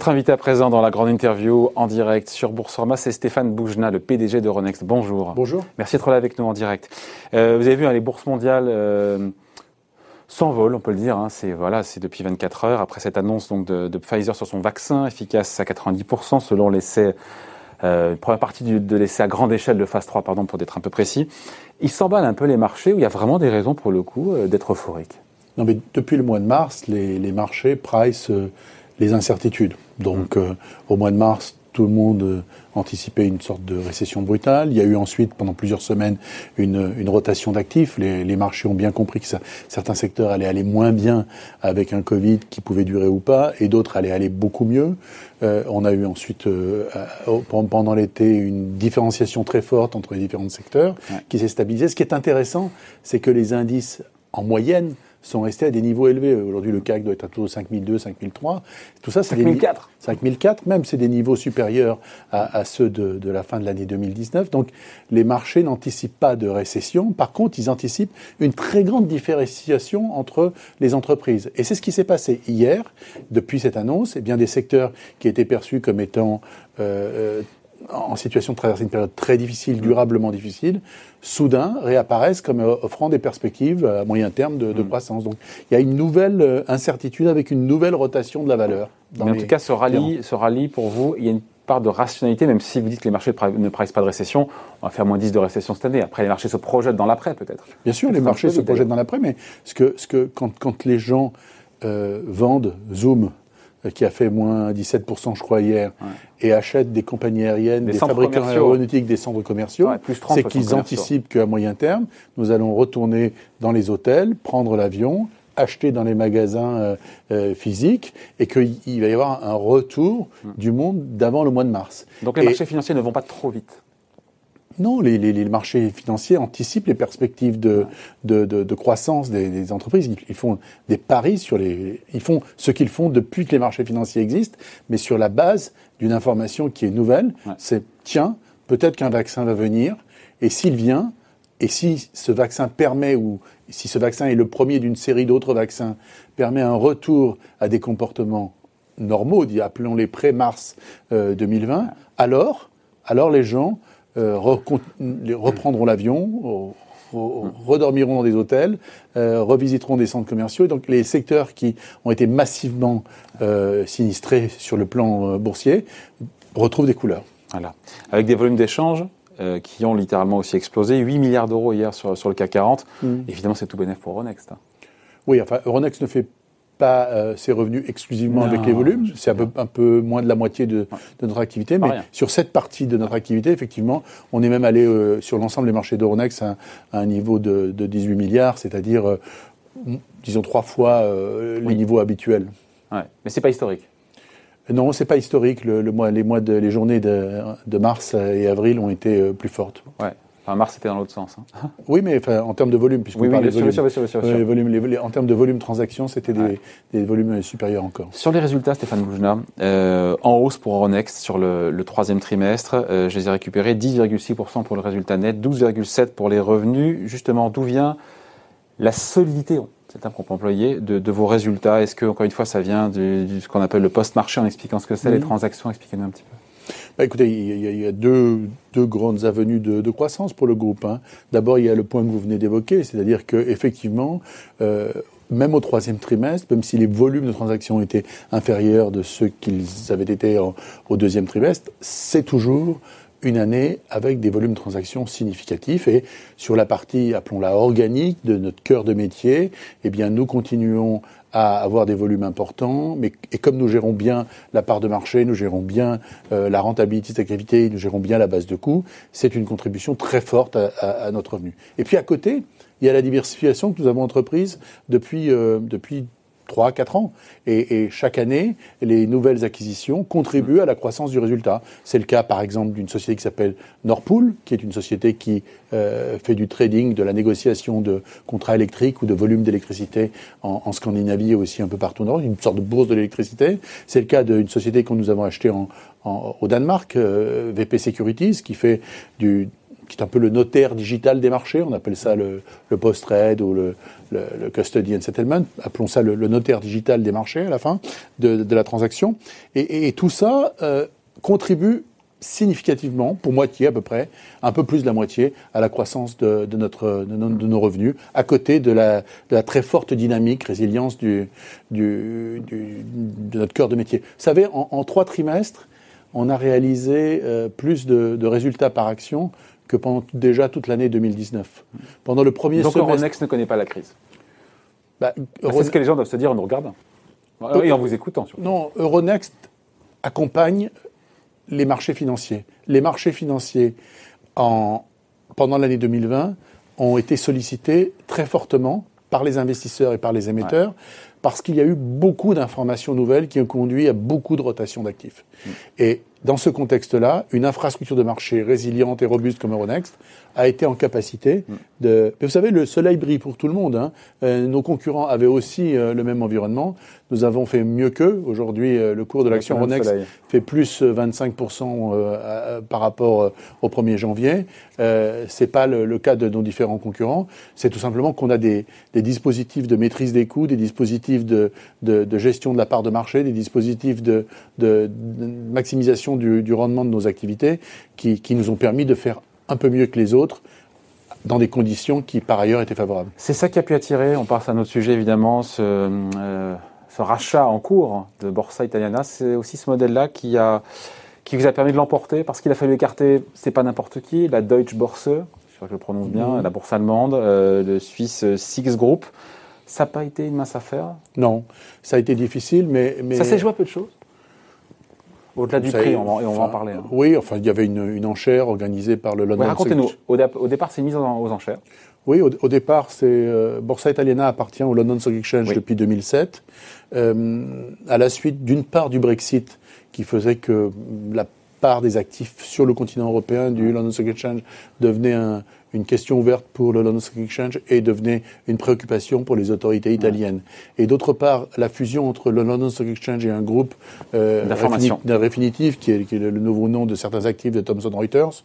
Votre invité à présent dans la grande interview en direct sur Boursorama, c'est Stéphane Boujna, le PDG d'Euronext. Bonjour. Bonjour. Merci d'être là avec nous en direct. Euh, vous avez vu, hein, les bourses mondiales euh, s'envolent, on peut le dire. Hein. c'est voilà, c'est depuis 24 heures après cette annonce donc de, de, Pfizer sur son vaccin efficace à 90% selon l'essai. Euh, première partie du, de l'essai à grande échelle de phase 3, pardon, pour être un peu précis. Il s'emballe un peu les marchés où il y a vraiment des raisons pour le coup euh, d'être euphorique. Non, mais depuis le mois de mars, les, les marchés price les incertitudes. Donc, euh, au mois de mars, tout le monde euh, anticipait une sorte de récession brutale. Il y a eu ensuite, pendant plusieurs semaines, une, une rotation d'actifs. Les, les, marchés ont bien compris que ça, certains secteurs allaient aller moins bien avec un Covid qui pouvait durer ou pas, et d'autres allaient aller beaucoup mieux. Euh, on a eu ensuite, euh, pendant l'été, une différenciation très forte entre les différents secteurs ouais. qui s'est stabilisée. Ce qui est intéressant, c'est que les indices, en moyenne, sont restés à des niveaux élevés. Aujourd'hui, le CAC doit être à autour de 5002, 5003. Tout ça, c'est 5004. 5004, même, c'est des niveaux supérieurs à, à ceux de, de, la fin de l'année 2019. Donc, les marchés n'anticipent pas de récession. Par contre, ils anticipent une très grande différenciation entre les entreprises. Et c'est ce qui s'est passé hier, depuis cette annonce. Eh bien, des secteurs qui étaient perçus comme étant euh, en situation de traverser une période très difficile, durablement difficile, soudain réapparaissent comme offrant des perspectives à moyen terme de, de croissance. Donc il y a une nouvelle incertitude avec une nouvelle rotation de la valeur. Mais en tout cas, ce rallye, ce rallye, pour vous, il y a une part de rationalité, même si vous dites que les marchés ne pricent pas de récession, on va faire moins 10 de récession cette année. Après, les marchés se projettent dans l'après, peut-être. Bien sûr, les marchés se projettent dans l'après, mais ce que, ce que, quand, quand les gens euh, vendent Zoom, qui a fait moins 17%, je crois, hier, ouais. et achètent des compagnies aériennes, des, des fabricants aéronautiques, des centres commerciaux, ouais, c'est qu'ils anticipent qu'à moyen terme, nous allons retourner dans les hôtels, prendre l'avion, acheter dans les magasins euh, euh, physiques, et qu'il va y avoir un retour mmh. du monde d'avant le mois de mars. Donc les et marchés financiers ne vont pas trop vite non, les, les, les, marchés financiers anticipent les perspectives de, de, de, de croissance des, des, entreprises. Ils, font des paris sur les. Ils font ce qu'ils font depuis que les marchés financiers existent, mais sur la base d'une information qui est nouvelle. Ouais. C'est tiens, peut-être qu'un vaccin va venir, et s'il vient, et si ce vaccin permet, ou si ce vaccin est le premier d'une série d'autres vaccins, permet un retour à des comportements normaux, appelons-les pré-mars euh, 2020, alors, alors les gens euh, reprendront l'avion, redormiront dans des hôtels, euh, revisiteront des centres commerciaux. Et donc les secteurs qui ont été massivement euh, sinistrés sur le plan euh, boursier retrouvent des couleurs. Voilà. Avec des volumes d'échanges euh, qui ont littéralement aussi explosé. 8 milliards d'euros hier sur, sur, le CAC 40. Mm. Évidemment, c'est tout bénéf pour Euronext. Hein. Oui, enfin, Euronext ne fait pas euh, ses revenus exclusivement non, avec les volumes. C'est un peu, un peu moins de la moitié de, de notre activité. Mais rien. sur cette partie de notre activité, effectivement, on est même allé euh, sur l'ensemble des marchés d'Euronext à, à, un niveau de, de 18 milliards, c'est-à-dire, euh, disons, trois fois euh, les oui. niveaux habituels. Ouais. Mais c'est pas historique. Non, c'est pas historique. Le, le, mois, les mois de, les journées de, de, mars et avril ont été plus fortes. Ouais. Enfin, Mars, c'était dans l'autre sens. Hein. Oui, mais enfin, en termes de volume, puisqu'on oui, oui, de volume, sûr, sûr, sûr, euh, volume les, les, en termes de volume transaction, c'était des, ouais. des, volumes supérieurs encore. Sur les résultats, Stéphane Boujna, euh, en hausse pour Euronext sur le, le troisième trimestre, euh, je les ai récupérés 10,6% pour le résultat net, 12,7% pour les revenus. Justement, d'où vient la solidité c'est un qu'on peut employer, de, de, vos résultats? Est-ce que, encore une fois, ça vient de, de ce qu'on appelle le post-marché? En expliquant ce que c'est, mmh. les transactions Expliquez-nous un petit peu. Bah, écoutez, il y a, deux, deux, grandes avenues de, croissance pour le groupe. Hein. D'abord, il y a le point que vous venez d'évoquer, c'est-à-dire que effectivement, euh, même au troisième trimestre, même si les volumes de transactions étaient inférieurs de ceux qu'ils avaient été au deuxième trimestre, c'est toujours une année avec des volumes de transactions significatifs et sur la partie, appelons-la organique, de notre cœur de métier, eh bien, nous continuons à avoir des volumes importants, mais et comme nous gérons bien la part de marché, nous gérons bien euh, la rentabilité de cette activité, nous gérons bien la base de coûts, c'est une contribution très forte à, à, à, notre revenu. Et puis à côté, il y a la diversification que nous avons entreprise depuis euh, depuis 3 4 ans. Et, chaque année, les nouvelles acquisitions contribuent à la croissance du résultat. C'est le cas, par exemple, d'une société qui s'appelle Norpool, qui est une société qui euh, fait du trading, de la négociation de contrats électriques ou de volumes d'électricité en, en, Scandinavie et aussi un peu partout dans une sorte de bourse de l'électricité. C'est le cas d'une société que nous avons achetée en, en, au Danemark, euh, VP Securities, qui fait du qui est un peu le notaire digital des marchés. On appelle ça le, post-trade ou le, le, custody and settlement. Appelons ça le, notaire digital des marchés à la fin de, la transaction. Et, tout ça euh, contribue significativement, pour moitié à peu près, un peu plus de la moitié, à la croissance de, notre, de, nos, revenus, à côté de la, très forte dynamique, résilience de notre cœur de métier. Vous savez, en, trois trimestres, on a réalisé euh, plus de, résultats par action que pendant déjà toute l'année 2019. Pendant le premier Donc Euronext ne connaît pas la crise bah, C'est ce que les gens doivent se dire en nous regardant. Et en vous écoutant. Surtout. Non, Euronext accompagne les marchés financiers. Les marchés financiers, en, pendant l'année 2020, ont été sollicités très fortement par les investisseurs et par les émetteurs, parce qu'il y a eu beaucoup d'informations nouvelles qui ont conduit à beaucoup de rotation d'actifs. Mm. Et dans ce contexte-là, une infrastructure de marché résiliente et robuste comme Euronext a été en capacité mm. de... Mais vous savez, le soleil brille pour tout le monde. Hein. Euh, nos concurrents avaient aussi euh, le même environnement. Nous avons fait mieux qu'eux. Aujourd'hui, euh, le cours de l'action Euronext fait plus 25% par rapport au 1er janvier. Euh, c'est pas le, cas de nos différents concurrents. C'est tout simplement qu'on a des, des, dispositifs de maîtrise des coûts, des dispositifs de, de, de, gestion de la part de marché, des dispositifs de, de maximisation du, du, rendement de nos activités qui, qui nous ont permis de faire un peu mieux que les autres dans des conditions qui, par ailleurs, étaient favorables. C'est ça qui a pu attirer, on passe à notre sujet évidemment, ce, euh, ce rachat en cours de Borsa Italiana. C'est aussi ce modèle-là qui, a, qui vous a permis de l'emporter parce qu'il a fallu écarter, c'est pas n'importe qui, la Deutsche Börse, je crois que je le prononce bien, mhm. la bourse allemande, euh, le Suisse Six Group. Ça n'a pas été une mince affaire? Non, ça a été difficile, mais... mais... Ça s'est joué à peu de choses? Au-delà du prix, on va, et on va en parler. Hein. Oui, enfin, il y avait une, enchère organisée par le London Racontez-nous, au, départ, c'est mis aux enchères Oui, au, départ, c'est euh, Borsa Italiana appartient au London Stock Exchange depuis 2007. Euh, à la suite, d'une part, du Brexit, qui faisait que la part des actifs sur le continent européen du London Stock Exchange devenait un, une question ouverte pour le London Stock Exchange et devenait une préoccupation pour les autorités italiennes. Et d'autre part, la fusion entre le London Stock Exchange et un groupe euh, Refinitiv, qui est, qui est, le nouveau nom de certains actifs de Thomson Reuters,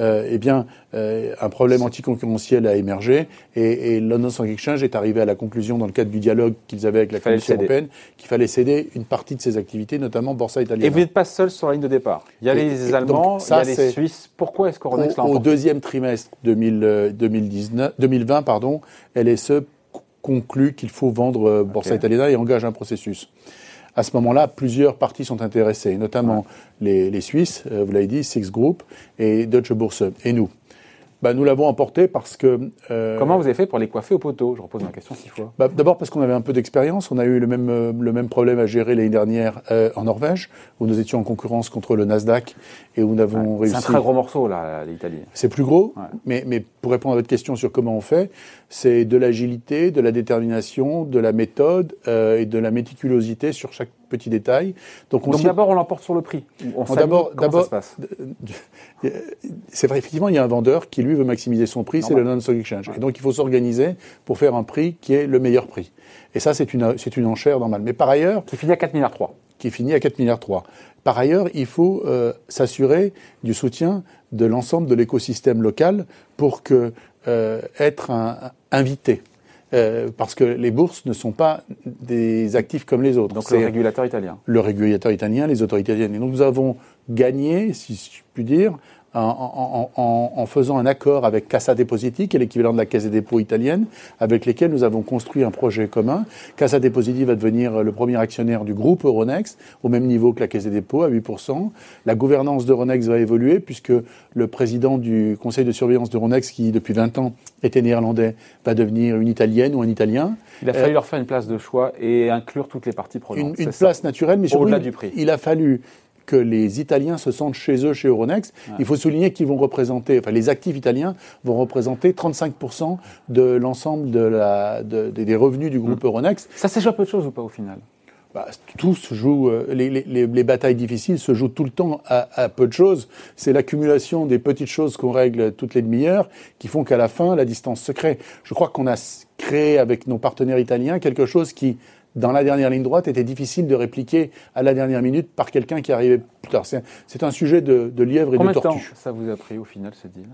euh, eh bien, euh, un problème anticoncurrentiel a émergé et, et London Stock Exchange est arrivé à la conclusion, dans le cadre du dialogue qu'ils avaient avec la Commission européenne, qu'il fallait céder une partie de ses activités, notamment Borsa Italiana. Et vous n'êtes pas seul sur la ligne de départ. Il y a les Allemands, il y a les Suisses. Pourquoi est-ce qu'Euronext l'a Au deuxième trimestre 2000 2019, 2020, pardon, LSE conclut qu'il faut vendre euh, Borsa Italiana et engage un processus. À ce moment-là, plusieurs parties sont intéressées, notamment les, Suisses, euh, vous l'avez dit, Six Group et Deutsche Börse, et nous. Bah, nous l'avons emporté parce que. Euh, Comment vous avez fait pour les coiffer au poteau? Je repose ma question six fois. Bah, D'abord parce qu'on avait un peu d'expérience. On a eu le même, euh, le même problème à gérer l'année dernière euh, en Norvège, où nous étions en concurrence contre le Nasdaq et où nous avons réussi. C'est un très gros morceau, là, l'Italie. C'est plus gros, mais, mais pour répondre à votre question sur comment on fait, c'est de l'agilité, de la détermination, de la méthode euh, et de la méticulosité sur chaque petit détail. Donc, Donc d'abord, on l'emporte sur le prix. D'abord, d'abord, c'est vrai, effectivement, il y a un vendeur qui lui veut maximiser son prix, c'est le non stock exchange. Et donc, il faut s'organiser pour faire un prix qui est le meilleur prix. Et ça, c'est une, c'est une enchère normale. Mais par ailleurs, qui finit à 4 milliards 3. Qui finit à 4 milliards 3. Par ailleurs, il faut euh, s'assurer du soutien de l'ensemble de l'écosystème local pour que euh, être un, invité. Euh, parce que les bourses ne sont pas des actifs comme les autres. Donc le régulateur italien. Le régulateur italien, les autorités italiennes. Et donc nous avons gagné, si je puis dire, en, faisant un accord avec Cassa Depositi, qui est l'équivalent de la Caisse des dépôts italienne, avec lesquels nous avons construit un projet commun. Cassa Depositi va devenir le premier actionnaire du groupe Euronext, au même niveau que la Caisse des dépôts, à 8%. La gouvernance d'Euronext va évoluer, puisque le président du conseil de surveillance d'Euronext, qui depuis 20 ans était néerlandais, va devenir une italienne ou un italien. Il a fallu euh, leur faire une place de choix et inclure toutes les parties prenantes. Une, une place naturelle, mais au-delà du prix. Il a fallu que les Italiens se sentent chez eux, chez Euronext. Il faut souligner qu'ils vont représenter, enfin les actifs italiens vont représenter 35% de l'ensemble de des revenus du groupe mm. Euronext. Ça c'est un peu de choses ou pas au final? Bah, tout se joue, euh, les, les, les, batailles difficiles se jouent tout le temps à, à peu de choses. C'est l'accumulation des petites choses qu'on règle toutes les demi-heures qui font qu'à la fin, la distance se crée. Je crois qu'on a créé avec nos partenaires italiens quelque chose qui dans la dernière ligne droite était difficile de répliquer à la dernière minute par quelqu'un qui arrivait plus tard. C'est un sujet de, lièvre et de tortue. Combien de temps ça vous a pris au final ce deal?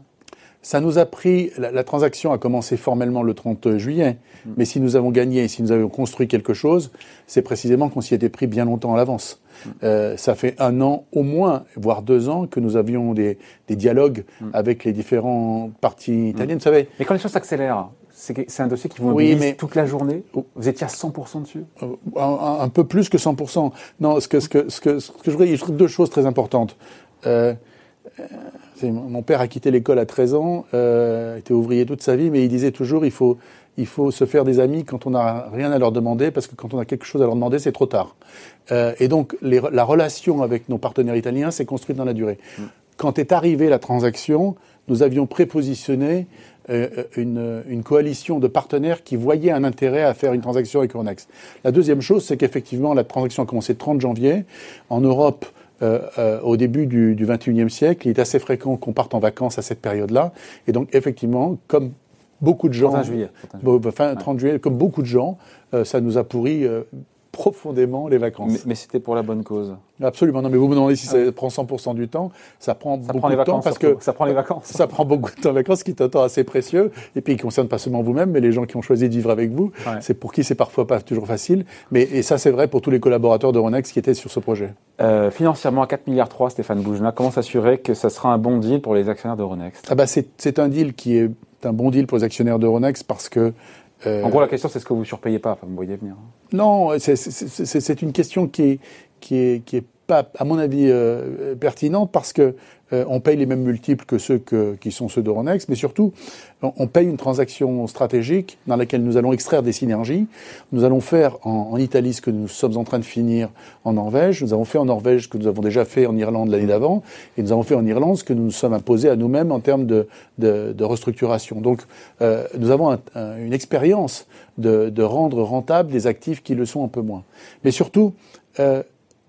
Ça nous a pris, la, transaction a commencé formellement le 30 juillet, mm. mais si nous avons gagné, si nous avons construit quelque chose, c'est précisément qu'on s'y était pris bien longtemps à l'avance. Mm. Euh, ça fait un an au moins, voire deux ans, que nous avions des, des dialogues mm. avec les différents partis italiens. Vous savez. Mais quand les choses s'accélèrent, c'est un dossier qui vous mobilise mais... toute la journée. Vous étiez à 100% dessus? Euh, un, peu plus que 100%. Non, ce que, ce que, ce que, ce que je voudrais, je deux choses très importantes. Euh, mon père a quitté l'école à 13 ans, euh, était ouvrier toute sa vie, mais il disait toujours il faut, il faut se faire des amis quand on n'a rien à leur demander, parce que quand on a quelque chose à leur demander, c'est trop tard. Euh, et donc, la relation avec nos partenaires italiens s'est construite dans la durée. Mm. Quand est arrivée la transaction, nous avions prépositionné euh, une, une, coalition de partenaires qui voyaient un intérêt à faire une transaction avec Euronext. La deuxième chose, c'est qu'effectivement, la transaction a commencé le 30 janvier. En Europe, euh, euh, au début du, du 21e siècle. Il est assez fréquent qu'on parte en vacances à cette période-là. Et donc, effectivement, comme beaucoup de gens... 30 juillet. Fin 30 juillet, comme beaucoup de gens, euh, ça nous a pourri profondément les vacances. Mais, c'était pour la bonne cause. Absolument. Non, mais vous me demandez si ça prend 100% du temps. Ça prend beaucoup de temps parce que ça prend les vacances. Ça prend beaucoup de temps les vacances, ce qui est un temps assez précieux et puis qui concerne pas seulement vous-même, mais les gens qui ont choisi de vivre avec vous. C'est pour qui c'est parfois pas toujours facile. Mais et ça, c'est vrai pour tous les collaborateurs de Ronex qui étaient sur ce projet. Euh, financièrement, à 4 milliards 3, Stéphane Boujna, comment s'assurer que ça sera un bon deal pour les actionnaires de Ronex? Ah bah c'est un deal qui est un bon deal pour les actionnaires de Ronex parce que en gros, la question, c'est ce que vous surpayez pas Enfin, vous voyez venir. Non, c'est une question qui est, qui est, qui est à mon avis, euh, pertinente parce que euh, on paye les mêmes multiples que ceux qui sont ceux d'Euronext, mais surtout, on, paye une transaction stratégique dans laquelle nous allons extraire des synergies. Nous allons faire en, Italie ce que nous sommes en train de finir en Norvège. Nous avons fait en Norvège ce que nous avons déjà fait en Irlande l'année d'avant. Et nous avons fait en Irlande ce que nous nous sommes imposés à nous-mêmes en termes de, restructuration. Donc, euh, nous avons une expérience de, de, rendre rentables des actifs qui le sont un peu moins. Mais surtout, euh,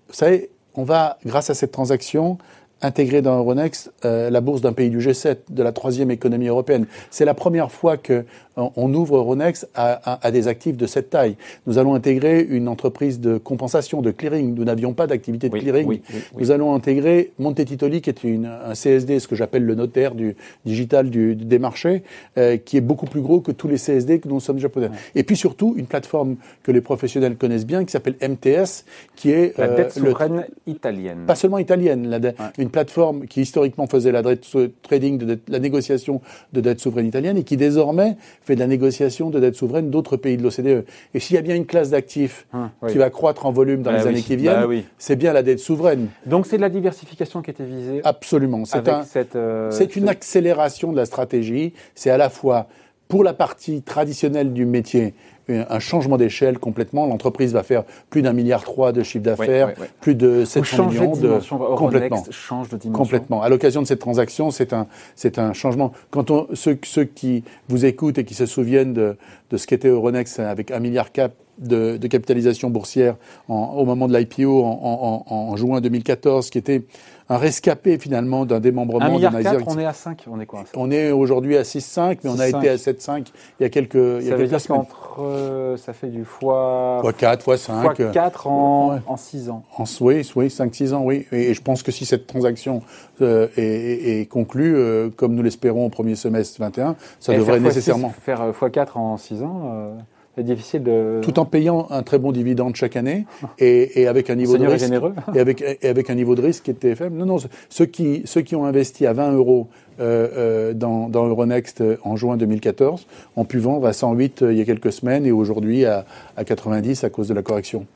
vous savez, on va, grâce à cette transaction, intégrer dans Euronext euh, la bourse d'un pays du G7, de la troisième économie européenne. C'est la première fois que on ouvre Euronext à, à, des actifs de cette taille. Nous allons intégrer une entreprise de compensation, de clearing. Nous n'avions pas d'activité de clearing. Nous allons intégrer Monte Titoli, qui est une, un CSD, ce que j'appelle le notaire du digital du, des marchés, euh, qui est beaucoup plus gros que tous les CSD que nous sommes japonais. Et puis surtout, une plateforme que les professionnels connaissent bien, qui s'appelle MTS, qui est la dette euh, souveraine italienne. Pas seulement italienne, la une plateforme qui historiquement faisait la trading, de la négociation de dette souveraine italienne, et qui désormais fait de la négociation de dette souveraine d'autres pays de l'OCDE. Et s'il y a bien une classe d'actifs ah, qui va croître en volume dans bah les années qui viennent, bah c'est bien la dette souveraine. Donc c'est de la diversification qui était visée. Absolument. C'est un, euh, c'est une accélération de la stratégie. C'est à la fois pour la partie traditionnelle du métier, un changement d'échelle complètement. L'entreprise va faire plus d'un milliard trois de chiffre d'affaires, plus de 700 millions de, complètement. change de dimension. Complètement. À l'occasion de cette transaction, c'est un, c'est un changement. Quand on, ceux, ceux qui vous écoutent et qui se souviennent de, de ce qu'était Euronext avec un milliard cap de, de capitalisation boursière en, au moment de l'IPO en, en, en, juin 2014, qui était un rescapé finalement d'un démembrement. 1 milliard 4, on est à 5, on est quoi On est aujourd'hui à 6,5, mais on a été à 7,5 il y a quelques, il y a ça quelques semaines. Euh, ça fait du fois... Fois 4, fois 5. Fois 4 en, en 6 ans. En, oui, oui 5-6 ans, oui. Et, je pense que si cette transaction euh, est, est, conclue, euh, comme nous l'espérons au premier semestre 21, ça Et devrait faire nécessairement... 6, faire x4 en 6 ans euh, c'est difficile de. Tout en payant un très bon dividende chaque année et, et avec un niveau de risque. généreux. et avec et avec un niveau de risque qui était faible. Non, non. Ceux qui ceux qui ont investi à 20 euros euh, euh, dans, dans Euronext euh, en juin 2014 ont pu vendre à 108 euh, il y a quelques semaines et aujourd'hui à, à 90 à cause de la correction.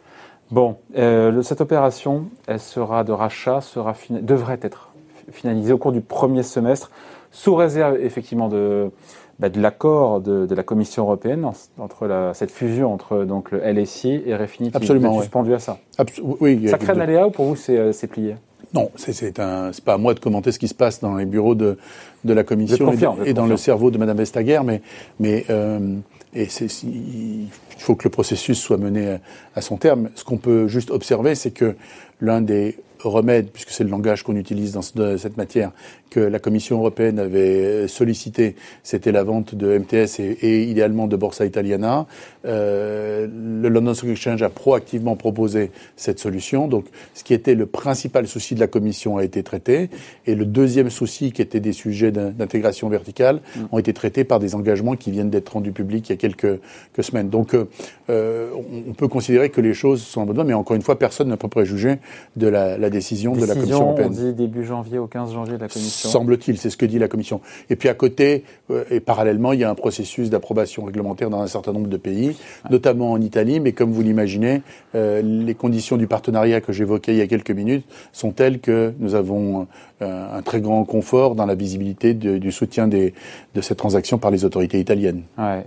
Bon, euh, cette opération, elle sera de rachat, sera devrait être finalisée au cours du premier semestre, sous réserve effectivement de bah, de l'accord de, de, la Commission européenne entre la, cette fusion entre donc le LSI et Refinitiv. Absolument. Vous suspendu à ça. Abs oui. Ça crée un aléa ou pour vous c'est euh, plié non, c'est pas à moi de commenter ce qui se passe dans les bureaux de, de la commission et, dans le cerveau de Madame Vestager, mais, mais euh, et il faut que le processus soit mené à, à son terme. Ce qu'on peut juste observer, c'est que l'un des remède, puisque c'est le langage qu'on utilise dans cette matière, que la Commission européenne avait sollicité, c'était la vente de MTS et, idéalement de Borsa Italiana. Euh, le London Stock Exchange a proactivement proposé cette solution. Donc, ce qui était le principal souci de la Commission a été traité, et le deuxième souci, qui était des sujets d'intégration verticale, mm. ont été traités par des engagements qui viennent d'être rendus publics il y a quelques, semaines. Donc, euh, on peut considérer que les choses sont en bonne voie, mais encore une fois, personne ne peut préjuger de la, décision, de la Commission européenne. On dit début janvier au 15 janvier de la Commission. Semble-t-il, c'est ce que dit la Commission. Et puis à côté, euh, et parallèlement, il y a un processus d'approbation réglementaire dans un certain nombre de pays, notamment en Italie, mais comme vous l'imaginez, euh, les conditions du partenariat que j'évoquais il y a quelques minutes sont telles que nous avons euh, un très grand confort dans la visibilité du soutien des, de cette transaction par les autorités italiennes. Ouais,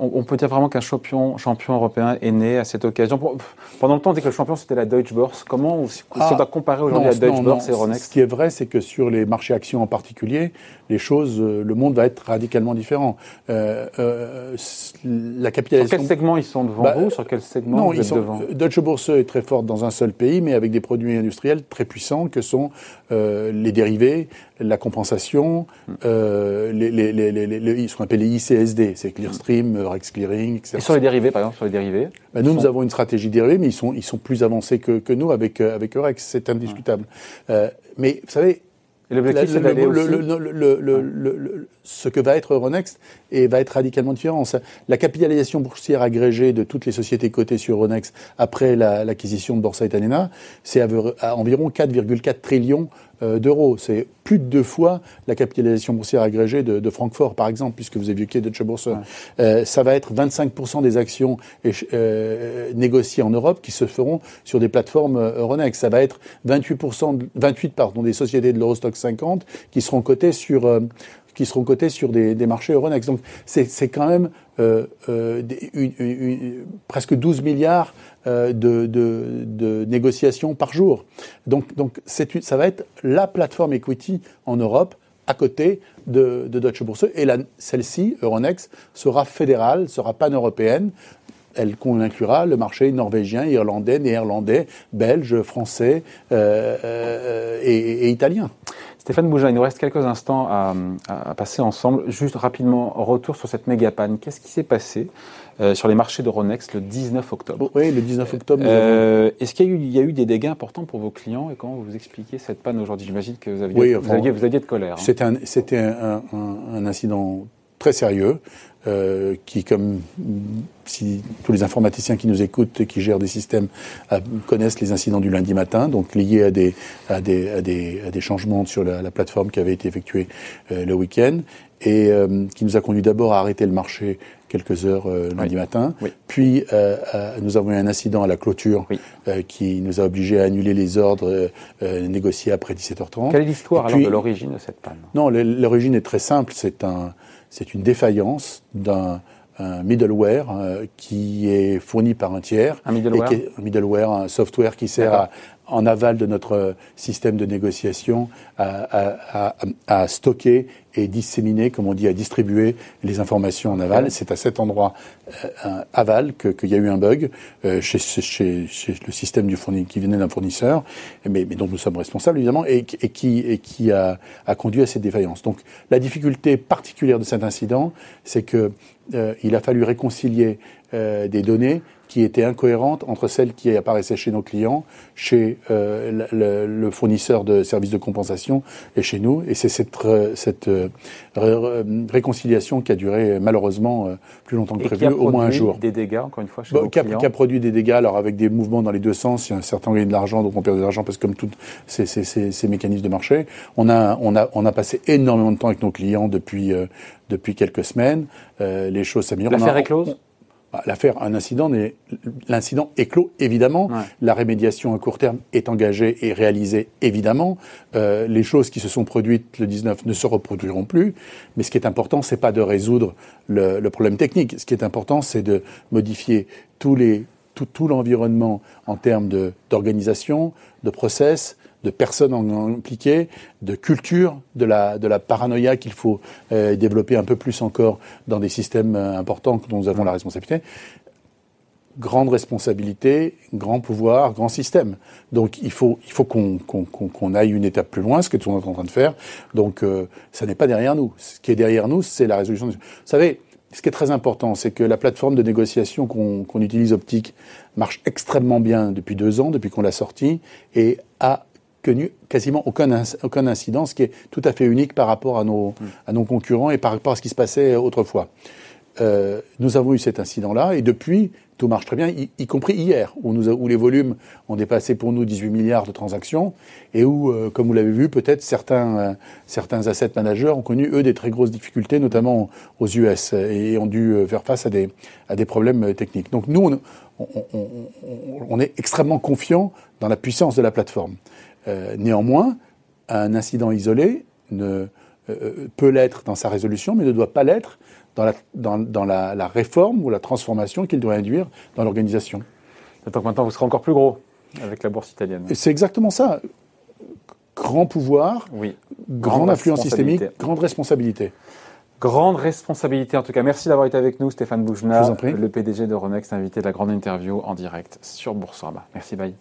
on, peut dire vraiment qu'un champion, champion européen est né à cette occasion. Pendant le temps, on dit que le champion c'était la Deutsche Börse. Comment, on ah, comparer aujourd'hui la Deutsche Börse et Euronext Ce qui est vrai, c'est que sur les marchés actions en particulier, les choses, euh, le monde va être radicalement différent. Euh, euh, la capitalisation. Sur quel segment ils sont devant bah, vous? Sur quel segment non, vous êtes devant? Deutsche Börse est très forte dans un seul pays, mais avec des produits industriels très puissants que sont euh, les dérivés, la compensation, les, les, les, les, ce qu'on appelle les ICSD, c'est Clearstream, Rex Clearing, etc. Et sur les dérivés, par exemple, sur les dérivés? Bah, Nous, nous avons une stratégie dérivée, mais ils sont, ils sont plus avancés que, que nous avec, avec Eurex, c'est indiscutable. Euh, mais vous savez, l'objectif, c'est d'aller aussi... ce que va être Euronext et va être radicalement différent. La capitalisation boursière agrégée de toutes les sociétés cotées sur Euronext après l'acquisition de Borsa Italiana, c'est à, environ 4,4 trillions d'euros. C'est plus de deux fois la capitalisation boursière agrégée de, de Francfort, par exemple, puisque vous évoquez Deutsche Börse. Euh, ça va être 25% des actions euh, négociées en Europe qui se feront sur des plateformes Euronext. Ça va être 28%, 28 pardon, des sociétés de l'Eurostock 50 qui seront cotées sur qui seront cotés sur des, des marchés Euronext. Donc c'est quand même euh, euh, une, une, presque 12 milliards euh, de, de, de, négociations par jour. Donc, donc ça va être la plateforme equity en Europe à côté de, de Deutsche Börse. Et celle-ci, Euronext, sera fédérale, sera pan-européenne. Elle inclura le marché norvégien, irlandais, néerlandais, belge, français euh, euh, et, et, italien. Stéphane Bougin, il nous reste quelques instants à, passer ensemble. Juste rapidement, retour sur cette méga panne. Qu'est-ce qui s'est passé euh, sur les marchés de Ronex le 19 octobre? Oui, le 19 octobre. Euh, Est-ce qu'il y, y, a eu des dégâts importants pour vos clients? Et comment vous expliquez cette panne aujourd'hui? J'imagine que vous aviez, vous, aviez, vous aviez, de colère. Hein. C'était un, un, incident très sérieux. Euh, qui, comme si tous les informaticiens qui nous écoutent et qui gèrent des systèmes euh, connaissent les incidents du lundi matin, donc liés à des, à des, à des, à des changements sur la, la, plateforme qui avait été effectués euh, le week-end, et qui nous a conduit d'abord à arrêter le marché quelques heures lundi matin. Puis nous avons eu un incident à la clôture qui nous a obligés à annuler les ordres négociés après 17h30. Quelle est l'histoire alors de l'origine de cette panne? Non, l'origine est très simple. C'est un, c'est une défaillance d'un middleware euh, qui est fourni par un tiers. Un middleware Un middleware, un software qui sert à, en aval de notre système de négociation à, à, à, stocker et disséminer, comme on dit, à distribuer les informations en aval. C'est à cet endroit euh, aval qu'il y a eu un bug euh, chez, chez, le système du fournisseur, qui venait d'un fournisseur, mais, mais, dont nous sommes responsables évidemment, et, qui, et qui a, a, conduit à cette défaillance. Donc la difficulté particulière de cet incident, c'est que euh, il a fallu réconcilier euh, des données qui étaient incohérentes entre celles qui apparaissaient chez nos clients, chez euh, le, le, fournisseur de services de compensation et chez nous. Et c'est cette, cette réconciliation qui a duré malheureusement euh, plus longtemps que prévu, au moins un jour. Des dégâts, encore une fois, chez bah, qui, a, qui a, produit des dégâts, alors avec des mouvements dans les deux sens. Il y a certains ont gagné de l'argent, donc on perd de l'argent parce que comme tous ces, ces, ces, ces, mécanismes de marché, on a, on a, on a passé énormément de temps avec nos clients depuis, depuis quelques semaines. les choses s'améliorent. L'affaire est close? L'affaire, un incident, l'incident est clos, évidemment. La rémédiation à court terme est engagée et réalisée, évidemment. Euh, les choses qui se sont produites le 19 ne se reproduiront plus. Mais ce qui est important, c'est pas de résoudre le, le, problème technique. Ce qui est important, c'est de modifier tous les, tout, tout l'environnement en termes d'organisation, de, de process, de personnes impliquées, de culture, de la, de la paranoïa qu'il faut euh, développer un peu plus encore dans des systèmes euh, importants dont nous avons la responsabilité. grande responsabilité, grand pouvoir, grand système. Donc il faut, il faut qu'on aille une étape plus loin, ce que tout le monde est en train de faire. Donc euh, ça n'est pas derrière nous. Ce qui est derrière nous, c'est la résolution. Vous savez, ce qui est très important, c'est que la plateforme de négociation qu'on utilise optique marche extrêmement bien depuis deux ans, depuis qu'on l'a sortie, et a connu quasiment aucun, aucun incident, ce qui est tout à fait unique par rapport à nos, à nos concurrents et par rapport à ce qui se passait autrefois. Euh, nous avons eu cet incident-là, et depuis, tout marche très bien, y, compris hier, où, nous, où, les volumes ont dépassé pour nous 18 milliards de transactions, et où, euh, comme vous l'avez vu, peut-être certains, euh, certains asset managers ont connu, eux, des très grosses difficultés, notamment aux US, et ont dû faire face à des, à des problèmes techniques. Donc nous, on, on, on est extrêmement confiant dans la puissance de la plateforme. Néanmoins, un incident isolé ne, peut l'être dans sa résolution, mais ne doit pas l'être dans la, dans, dans la, la réforme ou la transformation qu'il doit induire dans l'organisation. Donc maintenant, vous serez encore plus gros avec la bourse italienne. C'est exactement ça. Grand pouvoir, oui. grande, influence systémique, grande responsabilité. Grande responsabilité en tout cas. Merci d'avoir été avec nous, Stéphane Boujna, le PDG de Renext, invité de la grande interview en direct sur Boursorama. Merci, bye.